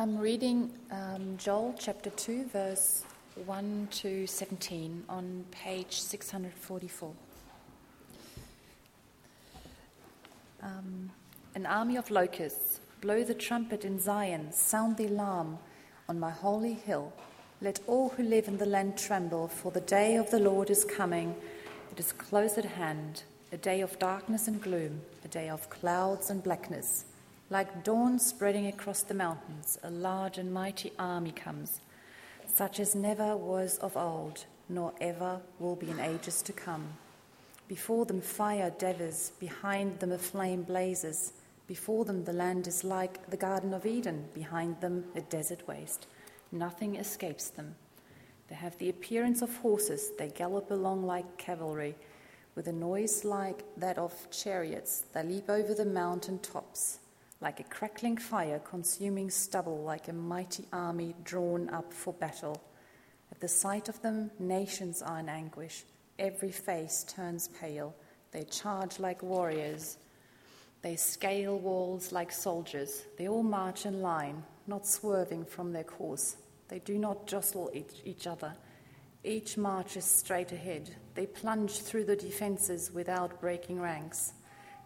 I'm reading um, Joel chapter 2, verse 1 to 17 on page 644. Um, an army of locusts, blow the trumpet in Zion, sound the alarm on my holy hill. Let all who live in the land tremble, for the day of the Lord is coming. It is close at hand, a day of darkness and gloom, a day of clouds and blackness. Like dawn spreading across the mountains, a large and mighty army comes, such as never was of old, nor ever will be in ages to come. Before them fire devers, behind them a flame blazes. Before them the land is like the Garden of Eden, behind them a desert waste. Nothing escapes them. They have the appearance of horses, they gallop along like cavalry. With a noise like that of chariots, they leap over the mountain tops. Like a crackling fire consuming stubble, like a mighty army drawn up for battle. At the sight of them, nations are in anguish. Every face turns pale. They charge like warriors. They scale walls like soldiers. They all march in line, not swerving from their course. They do not jostle each, each other. Each marches straight ahead. They plunge through the defenses without breaking ranks.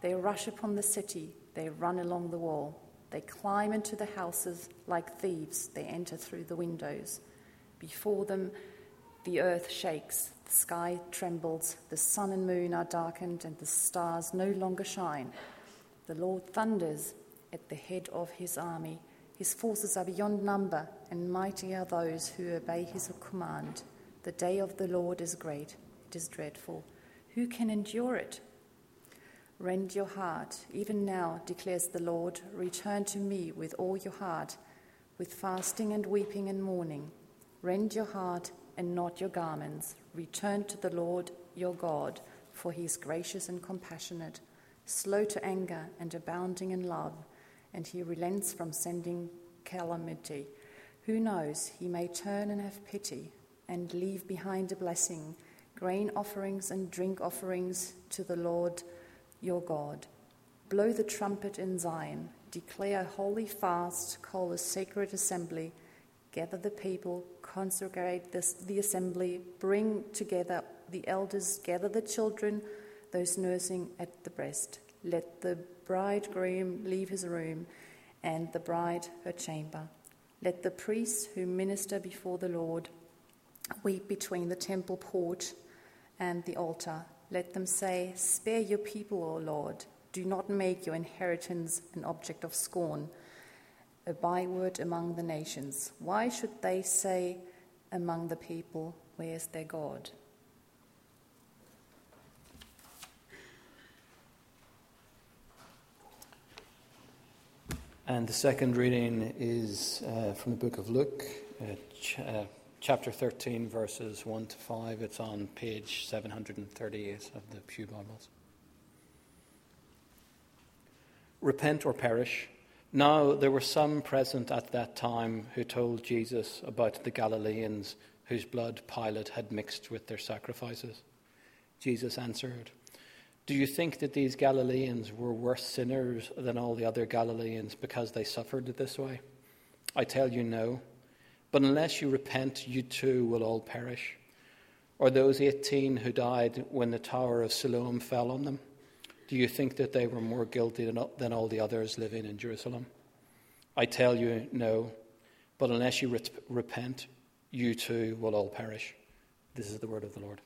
They rush upon the city. They run along the wall. They climb into the houses like thieves. They enter through the windows. Before them, the earth shakes. The sky trembles. The sun and moon are darkened, and the stars no longer shine. The Lord thunders at the head of his army. His forces are beyond number, and mighty are those who obey his command. The day of the Lord is great, it is dreadful. Who can endure it? Rend your heart, even now, declares the Lord. Return to me with all your heart, with fasting and weeping and mourning. Rend your heart and not your garments. Return to the Lord your God, for he is gracious and compassionate slow to anger and abounding in love, and he relents from sending calamity. Who knows, he may turn and have pity and leave behind a blessing, grain offerings and drink offerings to the Lord your God. Blow the trumpet in Zion, declare a holy fast, call a sacred assembly, gather the people, consecrate this, the assembly, bring together the elders, gather the children those nursing at the breast. Let the bridegroom leave his room, and the bride her chamber. Let the priests who minister before the Lord weep between the temple porch and the altar. Let them say, Spare your people, O Lord. Do not make your inheritance an object of scorn, a byword among the nations. Why should they say among the people, Where's their God? And the second reading is uh, from the book of Luke, uh, ch- uh, chapter 13, verses 1 to 5. It's on page 738 of the Pew Bibles. Repent or perish. Now there were some present at that time who told Jesus about the Galileans whose blood Pilate had mixed with their sacrifices. Jesus answered, do you think that these Galileans were worse sinners than all the other Galileans because they suffered this way? I tell you, no. But unless you repent, you too will all perish. Or those 18 who died when the Tower of Siloam fell on them? Do you think that they were more guilty than all the others living in Jerusalem? I tell you, no. But unless you repent, you too will all perish. This is the word of the Lord.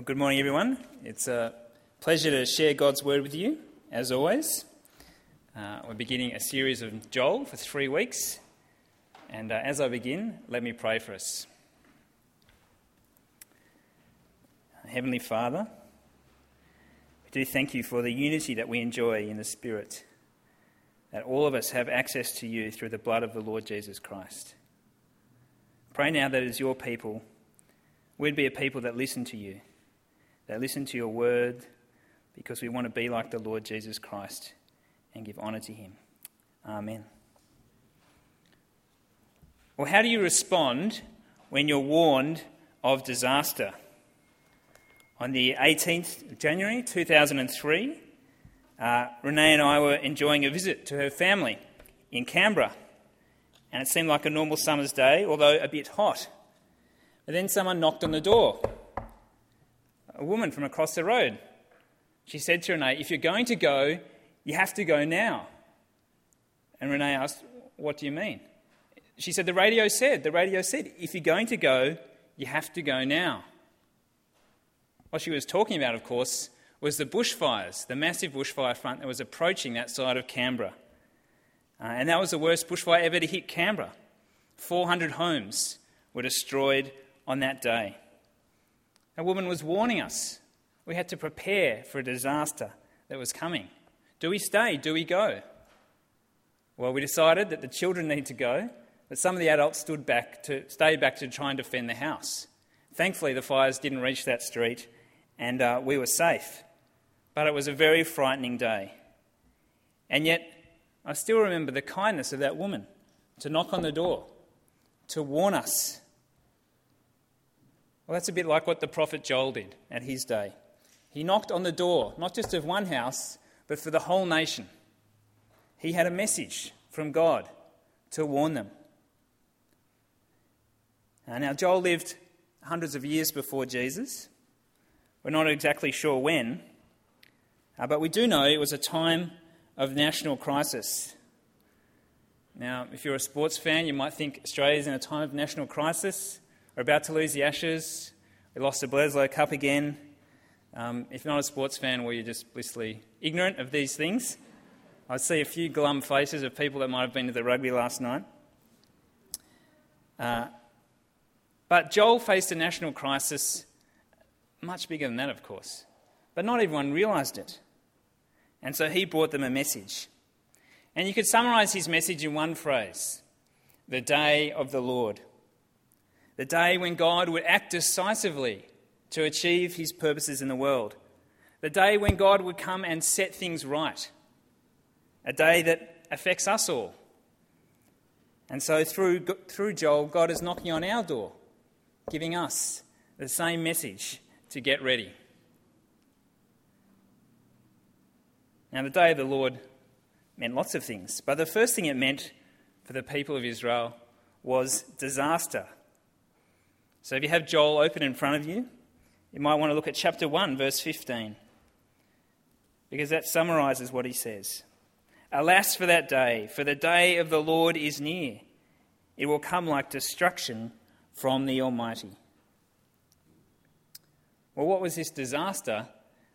Well, good morning, everyone. It's a pleasure to share God's word with you, as always. Uh, we're beginning a series of Joel for three weeks. And uh, as I begin, let me pray for us. Heavenly Father, we do thank you for the unity that we enjoy in the Spirit, that all of us have access to you through the blood of the Lord Jesus Christ. Pray now that as your people, we'd be a people that listen to you they listen to your word because we want to be like the Lord Jesus Christ and give honour to him. Amen. Well, how do you respond when you're warned of disaster? On the 18th of January 2003, uh, Renee and I were enjoying a visit to her family in Canberra, and it seemed like a normal summer's day, although a bit hot. But then someone knocked on the door. A woman from across the road. She said to Renee, If you're going to go, you have to go now. And Renee asked, What do you mean? She said, The radio said, the radio said, if you're going to go, you have to go now. What she was talking about, of course, was the bushfires, the massive bushfire front that was approaching that side of Canberra. Uh, and that was the worst bushfire ever to hit Canberra. 400 homes were destroyed on that day. A woman was warning us. We had to prepare for a disaster that was coming. Do we stay? Do we go? Well, we decided that the children need to go, but some of the adults stood back to, stayed back to try and defend the house. Thankfully, the fires didn't reach that street and uh, we were safe. But it was a very frightening day. And yet, I still remember the kindness of that woman to knock on the door, to warn us. Well, that's a bit like what the prophet Joel did at his day. He knocked on the door, not just of one house, but for the whole nation. He had a message from God to warn them. Uh, now, Joel lived hundreds of years before Jesus. We're not exactly sure when, uh, but we do know it was a time of national crisis. Now, if you're a sports fan, you might think Australia's in a time of national crisis. We're about to lose the Ashes. We lost the Bledisloe Cup again. Um, if you're not a sports fan, well, you're just blissfully ignorant of these things. I see a few glum faces of people that might have been to the rugby last night. Uh, but Joel faced a national crisis much bigger than that, of course. But not everyone realised it. And so he brought them a message. And you could summarise his message in one phrase the day of the Lord. The day when God would act decisively to achieve his purposes in the world. The day when God would come and set things right. A day that affects us all. And so through, through Joel, God is knocking on our door, giving us the same message to get ready. Now, the day of the Lord meant lots of things, but the first thing it meant for the people of Israel was disaster. So, if you have Joel open in front of you, you might want to look at chapter 1, verse 15, because that summarizes what he says. Alas for that day, for the day of the Lord is near. It will come like destruction from the Almighty. Well, what was this disaster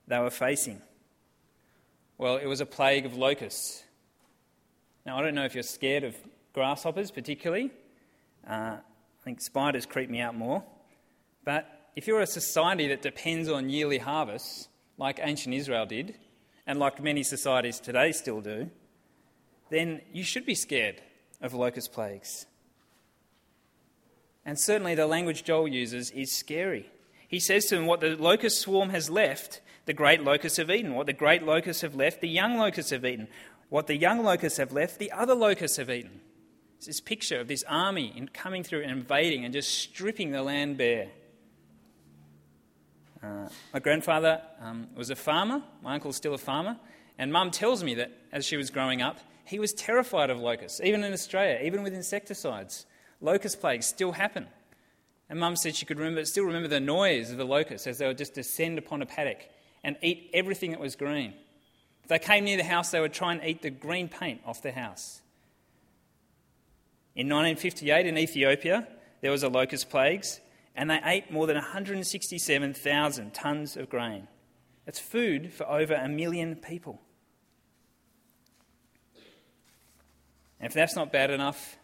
they were facing? Well, it was a plague of locusts. Now, I don't know if you're scared of grasshoppers particularly. Uh, I think spiders creep me out more. But if you're a society that depends on yearly harvests, like ancient Israel did, and like many societies today still do, then you should be scared of locust plagues. And certainly the language Joel uses is scary. He says to them, What the locust swarm has left, the great locusts have eaten. What the great locusts have left, the young locusts have eaten. What the young locusts have left, the other locusts have eaten. This picture of this army coming through and invading and just stripping the land bare. Uh, my grandfather um, was a farmer. My uncle's still a farmer. And mum tells me that as she was growing up, he was terrified of locusts, even in Australia, even with insecticides. Locust plagues still happen. And mum said she could remember, still remember the noise of the locusts as they would just descend upon a paddock and eat everything that was green. If they came near the house, they would try and eat the green paint off the house. In 1958 in Ethiopia, there was a locust plagues, and they ate more than 167,000 tons of grain. That's food for over a million people. And if that's not bad enough,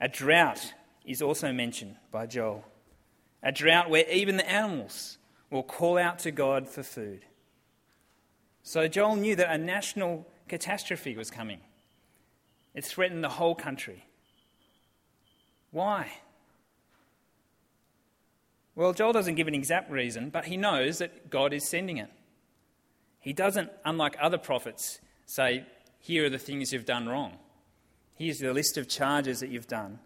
a drought is also mentioned by Joel. A drought where even the animals will call out to God for food. So Joel knew that a national catastrophe was coming. It threatened the whole country. Why? Well, Joel doesn't give an exact reason, but he knows that God is sending it. He doesn't, unlike other prophets, say, here are the things you've done wrong. Here's the list of charges that you've done.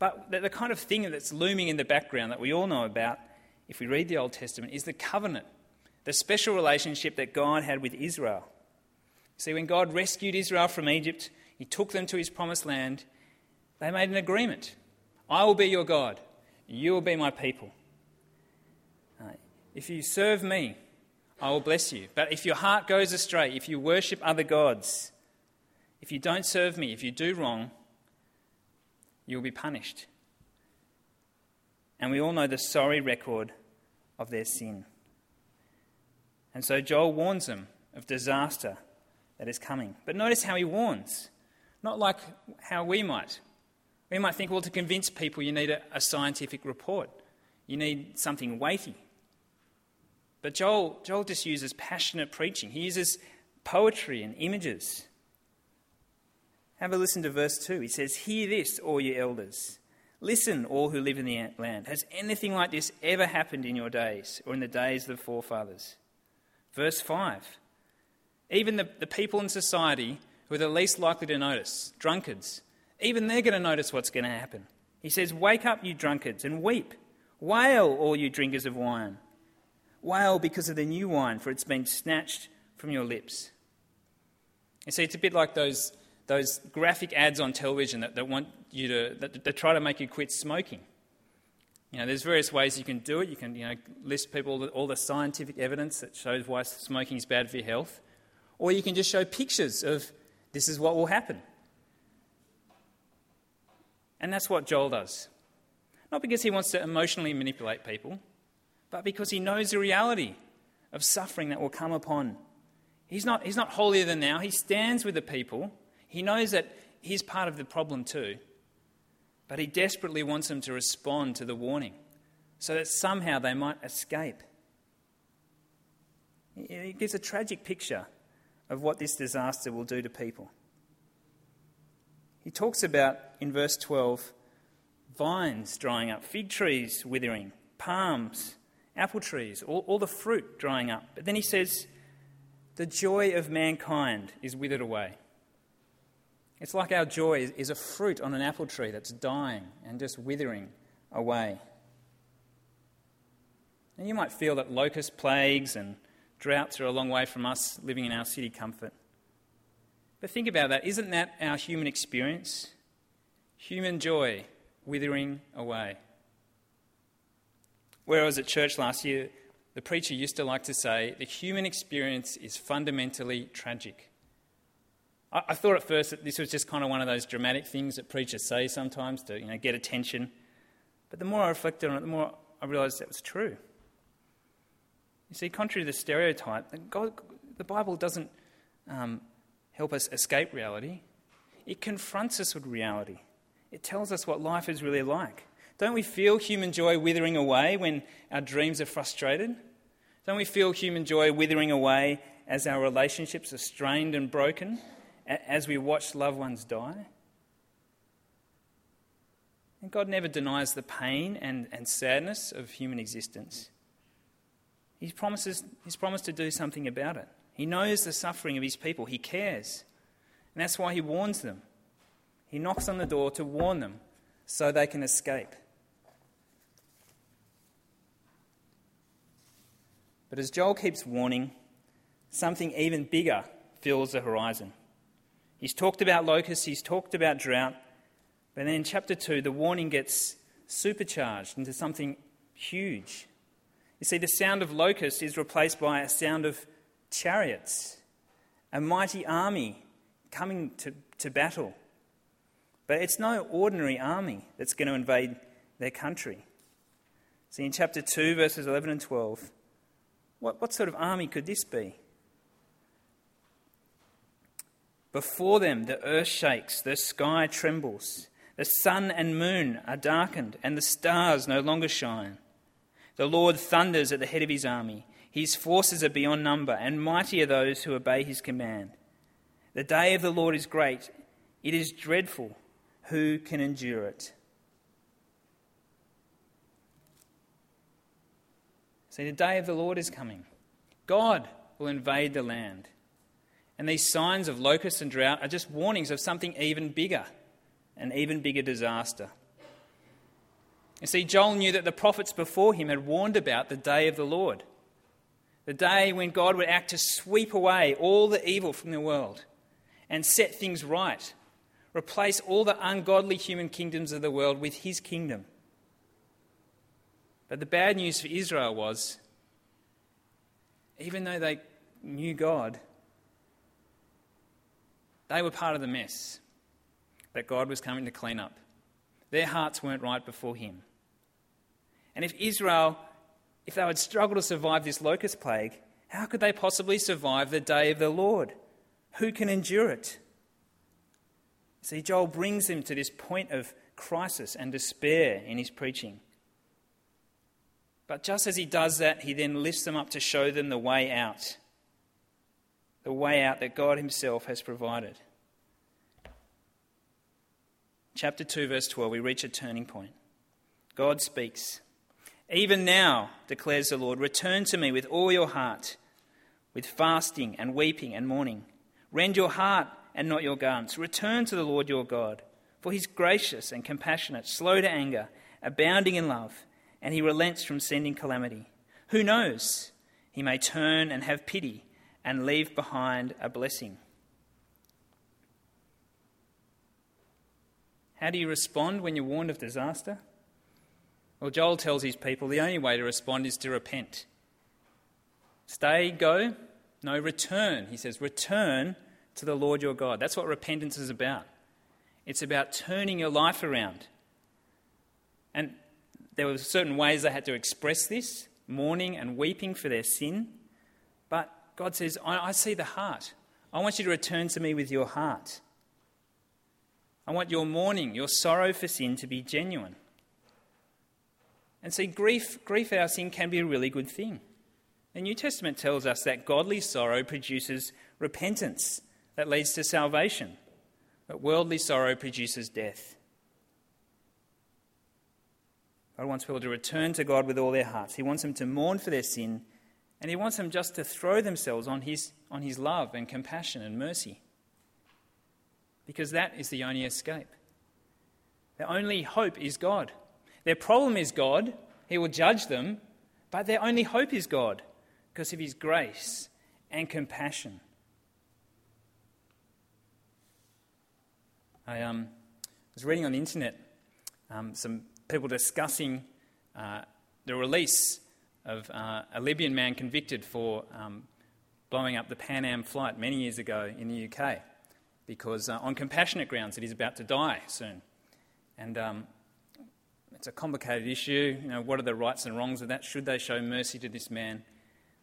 But the, kind of thing that's looming in the background that we all know about, if we read the Old Testament, is the covenant, the special relationship that God had with Israel. See, when God rescued Israel from Egypt, He took them to His promised land, they made an agreement I will be your God, you will be my people. If you serve me, I will bless you. But if your heart goes astray, if you worship other gods, if you don't serve me, if you do wrong, you'll be punished. And we all know the sorry record of their sin. And so Joel warns them of disaster that is coming. But notice how he warns. Not like how we might. We might think, well, to convince people, you need a, a scientific report, you need something weighty. But Joel, Joel just uses passionate preaching, he uses poetry and images. Have a listen to verse 2. He says, Hear this, all you elders. Listen, all who live in the land. Has anything like this ever happened in your days or in the days of the forefathers? Verse 5. Even the, the people in society who are the least likely to notice, drunkards, even they're going to notice what's going to happen. He says, Wake up, you drunkards, and weep. Wail, all you drinkers of wine. Wail because of the new wine, for it's been snatched from your lips. You see, it's a bit like those those graphic ads on television that, that want you to, that, that try to make you quit smoking. You know, there's various ways you can do it. You can, you know, list people all the scientific evidence that shows why smoking is bad for your health. Or you can just show pictures of this is what will happen. And that's what Joel does. Not because he wants to emotionally manipulate people, but because he knows the reality of suffering that will come upon. He's not, he's not holier than thou. He stands with the people he knows that he's part of the problem too, but he desperately wants them to respond to the warning so that somehow they might escape. It gives a tragic picture of what this disaster will do to people. He talks about, in verse 12, vines drying up, fig trees withering, palms, apple trees, all, all the fruit drying up. But then he says, the joy of mankind is withered away. It's like our joy is a fruit on an apple tree that's dying and just withering away. And you might feel that locust plagues and droughts are a long way from us living in our city comfort. But think about that. Isn't that our human experience? Human joy withering away. Where I was at church last year, the preacher used to like to say, the human experience is fundamentally tragic. I, thought at first that this was just kind of one of those dramatic things that preachers say sometimes to you know, get attention. But the more I reflected on it, the more I realised that was true. You see, contrary to the stereotype, God, the Bible doesn't um, help us escape reality, it confronts us with reality. It tells us what life is really like. Don't we feel human joy withering away when our dreams are frustrated? Don't we feel human joy withering away as our relationships are strained and broken? as we watch loved ones die. And God never denies the pain and, and sadness of human existence. He promises, he's promised to do something about it. He knows the suffering of his people. He cares. And that's why he warns them. He knocks on the door to warn them so they can escape. But as Joel keeps warning, something even bigger fills the horizon. He's talked about locusts, he's talked about drought, but then in chapter 2, the warning gets supercharged into something huge. You see, the sound of locusts is replaced by a sound of chariots, a mighty army coming to, to battle. But it's no ordinary army that's going to invade their country. See, in chapter 2, verses 11 and 12, what, what sort of army could this be? Before them, the earth shakes, the sky trembles, the sun and moon are darkened, and the stars no longer shine. The Lord thunders at the head of his army. His forces are beyond number, and mighty are those who obey his command. The day of the Lord is great, it is dreadful. Who can endure it? See, the day of the Lord is coming. God will invade the land. And these signs of locusts and drought are just warnings of something even bigger, an even bigger disaster. You see, Joel knew that the prophets before him had warned about the day of the Lord, the day when God would act to sweep away all the evil from the world and set things right, replace all the ungodly human kingdoms of the world with his kingdom. But the bad news for Israel was even though they knew God, they were part of the mess that God was coming to clean up. Their hearts weren't right before Him. And if Israel, if they would struggle to survive this locust plague, how could they possibly survive the day of the Lord? Who can endure it? See, Joel brings them to this point of crisis and despair in his preaching. But just as he does that, he then lifts them up to show them the way out the way out that God Himself has provided. Chapter 2, verse 12, we reach a turning point. God speaks. Even now, declares the Lord, return to me with all your heart, with fasting and weeping and mourning. Rend your heart and not your garments. Return to the Lord your God, for He's gracious and compassionate, slow to anger, abounding in love, and He relents from sending calamity. Who knows? He may turn and have pity and leave behind a blessing. How do you respond when you're warned of disaster? Well, Joel tells his people the only way to respond is to repent. Stay, go, no, return. He says, return to the Lord your God. That's what repentance is about. It's about turning your life around. And there were certain ways they had to express this mourning and weeping for their sin. But God says, I, I see the heart. I want you to return to me with your heart. I want your mourning, your sorrow for sin to be genuine. And see, grief, grief at our sin can be a really good thing. The New Testament tells us that godly sorrow produces repentance that leads to salvation, but worldly sorrow produces death. God wants people to return to God with all their hearts. He wants them to mourn for their sin and he wants them just to throw themselves on his, on his love and compassion and mercy. Because that is the only escape. Their only hope is God. Their problem is God. He will judge them. But their only hope is God because of his grace and compassion. I um, was reading on the internet um, some people discussing uh, the release of uh, a Libyan man convicted for um, blowing up the Pan Am flight many years ago in the UK because, uh, on compassionate grounds, that he's about to die soon. And um, it's a complicated issue. You know, what are the rights and wrongs of that? Should they show mercy to this man?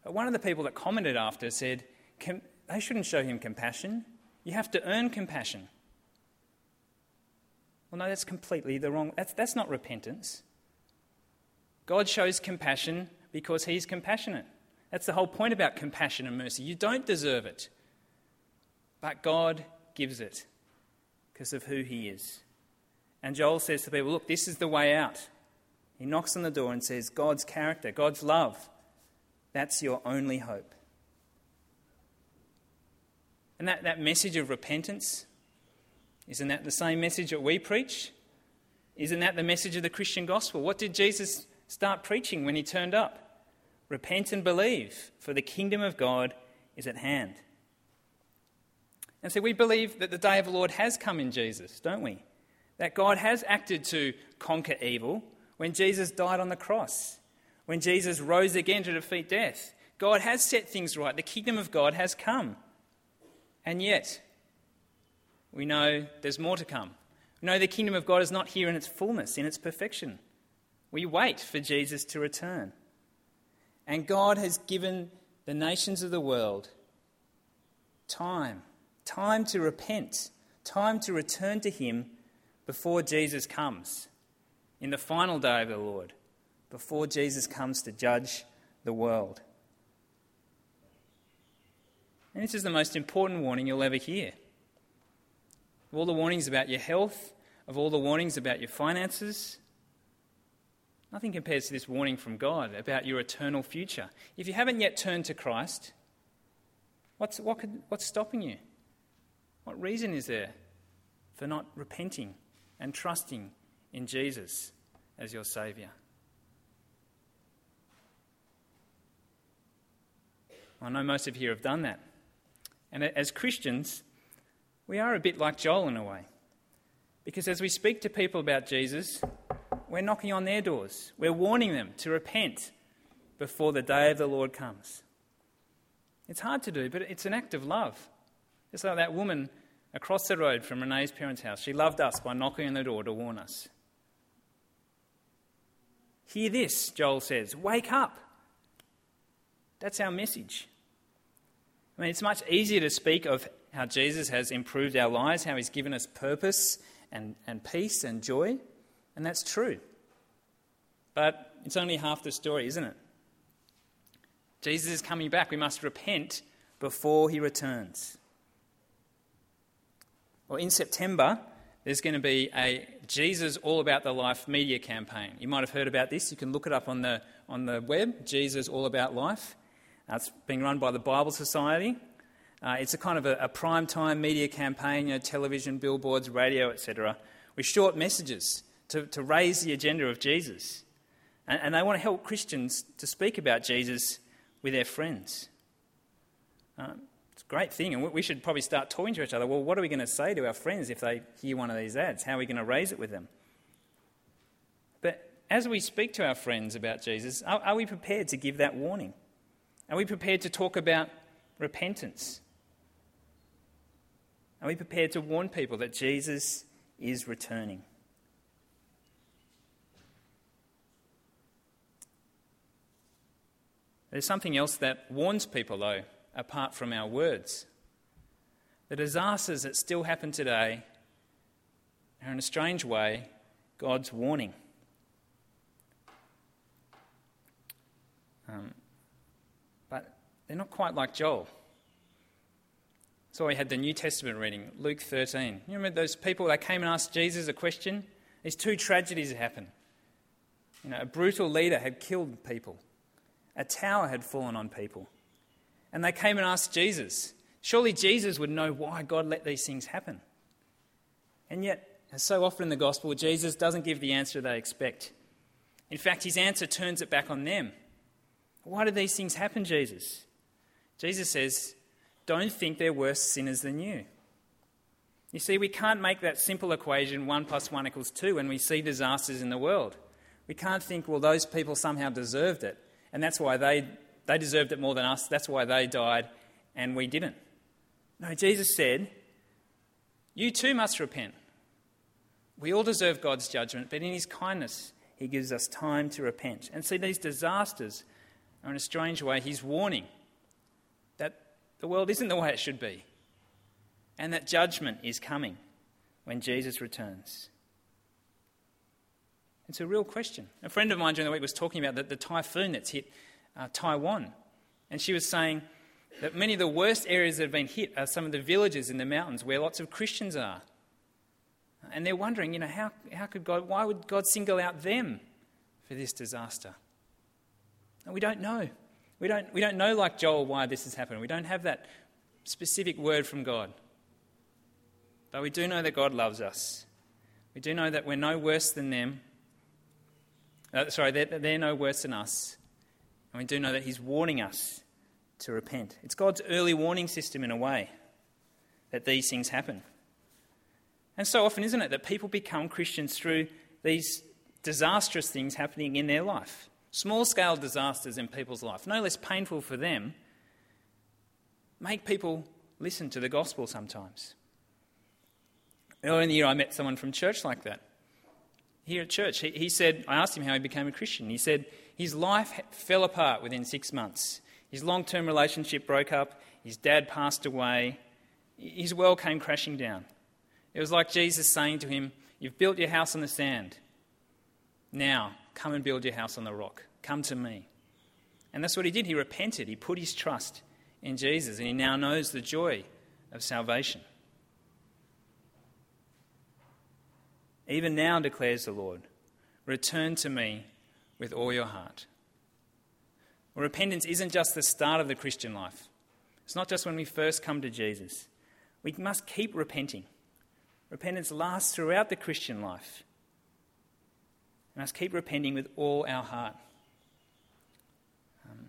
But one of the people that commented after said, they shouldn't show him compassion. You have to earn compassion. Well, no, that's completely the wrong. That's, that's not repentance. God shows compassion because he's compassionate. That's the whole point about compassion and mercy. You don't deserve it, but God gives it because of who he is. And Joel says to people, Look, this is the way out. He knocks on the door and says, God's character, God's love, that's your only hope. And that, that message of repentance, isn't that the same message that we preach? Isn't that the message of the Christian gospel? What did Jesus start preaching when he turned up. Repent and believe, for the kingdom of God is at hand. And so we believe that the day of the Lord has come in Jesus, don't we? That God has acted to conquer evil when Jesus died on the cross, when Jesus rose again to defeat death. God has set things right. The kingdom of God has come. And yet, we know there's more to come. We know the kingdom of God is not here in its fullness, in its perfection. We wait for Jesus to return. And God has given the nations of the world time, time to repent, time to return to Him before Jesus comes, in the final day of the Lord, before Jesus comes to judge the world. And this is the most important warning you'll ever hear. Of all the warnings about your health, of all the warnings about your finances, Nothing compares to this warning from God about your eternal future. If you haven't yet turned to Christ, What's, what could, what's stopping you? What reason is there for not repenting and trusting in Jesus as your Saviour? I know most of you have done that. And as Christians, we are a bit like Joel in a way. Because as we speak to people about Jesus, we're knocking on their doors. We're warning them to repent before the day of the Lord comes. It's hard to do, but it's an act of love. It's like that woman across the road from Renee's parents' house. She loved us by knocking on the door to warn us. Hear this, Joel says wake up. That's our message. I mean, it's much easier to speak of how Jesus has improved our lives, how he's given us purpose and, and peace and joy, and that's true. But it's only half the story, isn't it? Jesus is coming back. We must repent before he returns. Well, in September, there's going to be a Jesus All About the Life media campaign. You might have heard about this. You can look it up on the, on the web, Jesus All About Life. Uh, it's being run by the Bible Society. Uh, it's a kind of a, a prime time media campaign, you know, television, billboards, radio, etc., with short messages to, to raise the agenda of Jesus. And, and they want to help Christians to speak about Jesus with their friends. Um, great thing, and we should probably start talking to each other. Well, what are we going to say to our friends if they hear one of these ads? How are we going to raise it with them? But as we speak to our friends about Jesus, are, are we prepared to give that warning? Are we prepared to talk about repentance? Are we prepared to warn people that Jesus is returning? There's something else that warns people, though, apart from our words. The disasters that still happen today are, in a strange way, God's warning. Um, but they're not quite like Joel. So we had the New Testament reading, Luke 13. You remember those people that came and asked Jesus a question? These two tragedies happened. You know, a brutal leader had killed people a tower had fallen on people. And they came and asked Jesus. Surely Jesus would know why God let these things happen. And yet, as so often in the gospel, Jesus doesn't give the answer they expect. In fact, his answer turns it back on them. Why do these things happen, Jesus? Jesus says, Don't think they're worse sinners than you. You see, we can't make that simple equation 1 plus 1 equals 2 when we see disasters in the world. We can't think, well, those people somehow deserved it and that's why they, they deserved it more than us. That's why they died, and we didn't. No, Jesus said, You too must repent. We all deserve God's judgment, but in His kindness, He gives us time to repent. And see, these disasters are in a strange way His warning that the world isn't the way it should be, and that judgment is coming when Jesus returns. It's a real question. A friend of mine during the week was talking about the, the typhoon that's hit uh, Taiwan. And she was saying that many of the worst areas that have been hit are some of the villages in the mountains where lots of Christians are. And they're wondering, you know, how, how could God, why would God single out them for this disaster? And we don't know. We don't, we don't know, like Joel, why this has happened. We don't have that specific word from God. But we do know that God loves us. We do know that we're no worse than them uh, sorry, they're, they're no worse than us. And we do know that He's warning us to repent. It's God's early warning system, in a way, that these things happen. And so often, isn't it, that people become Christians through these disastrous things happening in their life? Small scale disasters in people's life, no less painful for them, make people listen to the gospel sometimes. Earlier in the year, I met someone from church like that here at church. He, he said, I asked him how he became a Christian. He said his life fell apart within six months. His long term relationship broke up. His dad passed away. His world came crashing down. It was like Jesus saying to him, You've built your house on the sand. Now, come and build your house on the rock. Come to me. And that's what he did. He repented. He put his trust in Jesus, and he now knows the joy of salvation. Even now, declares the Lord, return to me with all your heart. Well, repentance isn't just the start of the Christian life. It's not just when we first come to Jesus. We must keep repenting. Repentance lasts throughout the Christian life. We must keep repenting with all our heart. Um,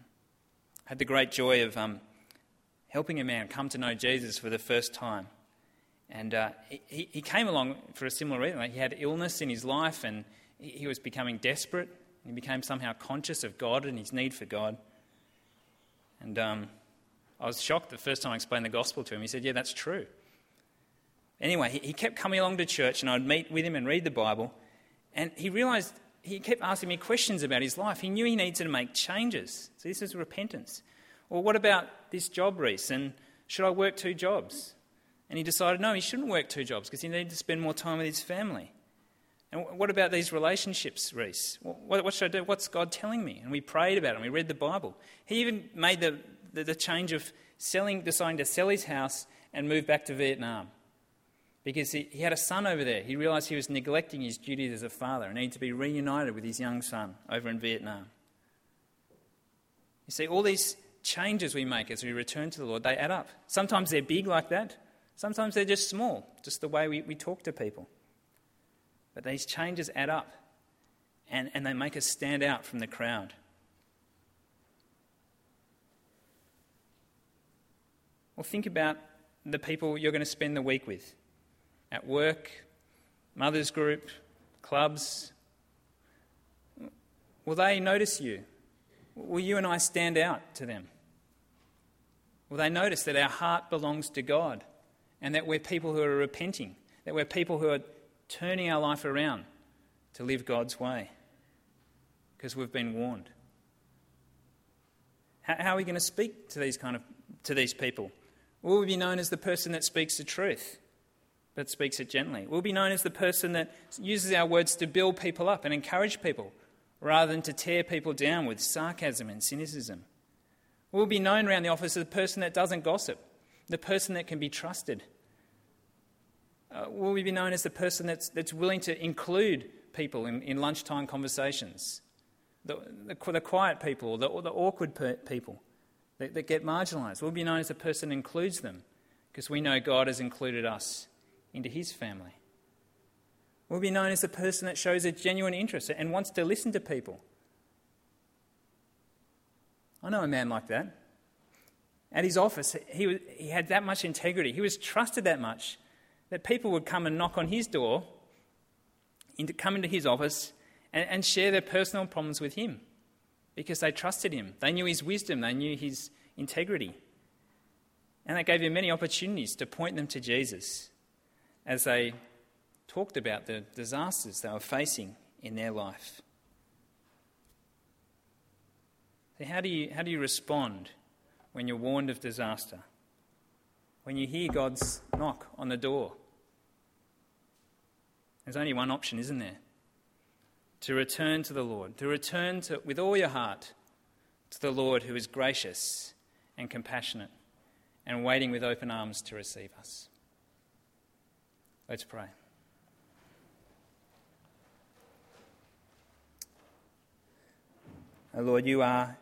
I had the great joy of um, helping a man come to know Jesus for the first time. And uh, he, he came along for a similar reason. Like he had illness in his life and he was becoming desperate. He became somehow conscious of God and his need for God. And um, I was shocked the first time I explained the gospel to him. He said, Yeah, that's true. Anyway, he, he kept coming along to church and I'd meet with him and read the Bible. And he realized he kept asking me questions about his life. He knew he needed to make changes. So this is repentance. Well, what about this job, Reese? And should I work two jobs? And he decided no, he shouldn't work two jobs because he needed to spend more time with his family. And what about these relationships, Reese? What, what, should I do? What's God telling me? And we prayed about it and we read the Bible. He even made the, the, the change of selling, deciding to sell his house and move back to Vietnam because he, he had a son over there. He realised he was neglecting his duties as a father and needed to be reunited with his young son over in Vietnam. You see, all these changes we make as we return to the Lord, they add up. Sometimes they're big like that, sometimes they're just small, just the way we, we talk to people. But these changes add up and, and they make us stand out from the crowd. Well, think about the people you're going to spend the week with at work, mothers' group, clubs. Will they notice you? Will you and I stand out to them? Will they notice that our heart belongs to God and that we're people who are repenting, that we're people who are turning our life around to live God's way? Because we've been warned. How, are we going to speak to these kind of to these people? Will we be known as the person that speaks the truth, but speaks it gently? We'll be known as the person that uses our words to build people up and encourage people, rather than to tear people down with sarcasm and cynicism. We'll be known around the office as the person that doesn't gossip, the person that can be trusted. Uh, will we be known as the person that's, that's willing to include people in, in lunchtime conversations? The, the, the quiet people, the, the awkward per, people that, that get marginalised. We'll be known as the person that includes them because we know God has included us into his family. We'll be known as the person that shows a genuine interest and wants to listen to people. I know a man like that. At his office, he, he had that much integrity. He was trusted that much that people would come and knock on his door, into, come into his office, and, and share their personal problems with him because they trusted him. They knew his wisdom, they knew his integrity. And that gave him many opportunities to point them to Jesus as they talked about the disasters they were facing in their life. So, how do you, how do you respond when you're warned of disaster? When you hear God's knock on the door? There's only one option, isn't there? To return to the Lord, to return to, with all your heart to the Lord who is gracious and compassionate and waiting with open arms to receive us. Let's pray. Oh Lord, you are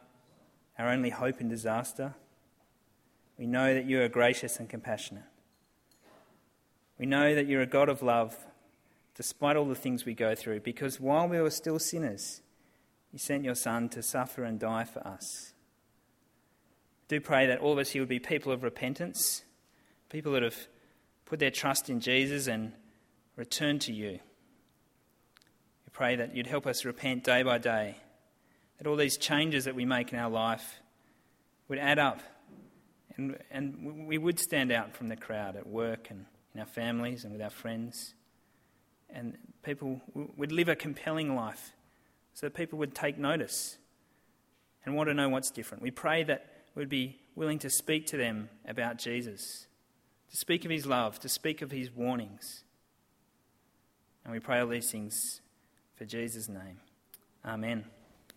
our only hope in disaster. We know that you are gracious and compassionate. We know that you're a God of love, despite all the things we go through, because while we were still sinners, you sent your Son to suffer and die for us. do pray that all of us here would be people of repentance, people that have put their trust in Jesus and returned to you. We pray that you'd help us repent day by day that all these changes that we make in our life would add up and, and we would stand out from the crowd at work and in our families and with our friends. And people would live a compelling life so that people would take notice and want to know what's different. We pray that we'd be willing to speak to them about Jesus, to speak of his love, to speak of his warnings. And we pray all these things for Jesus' name. Amen.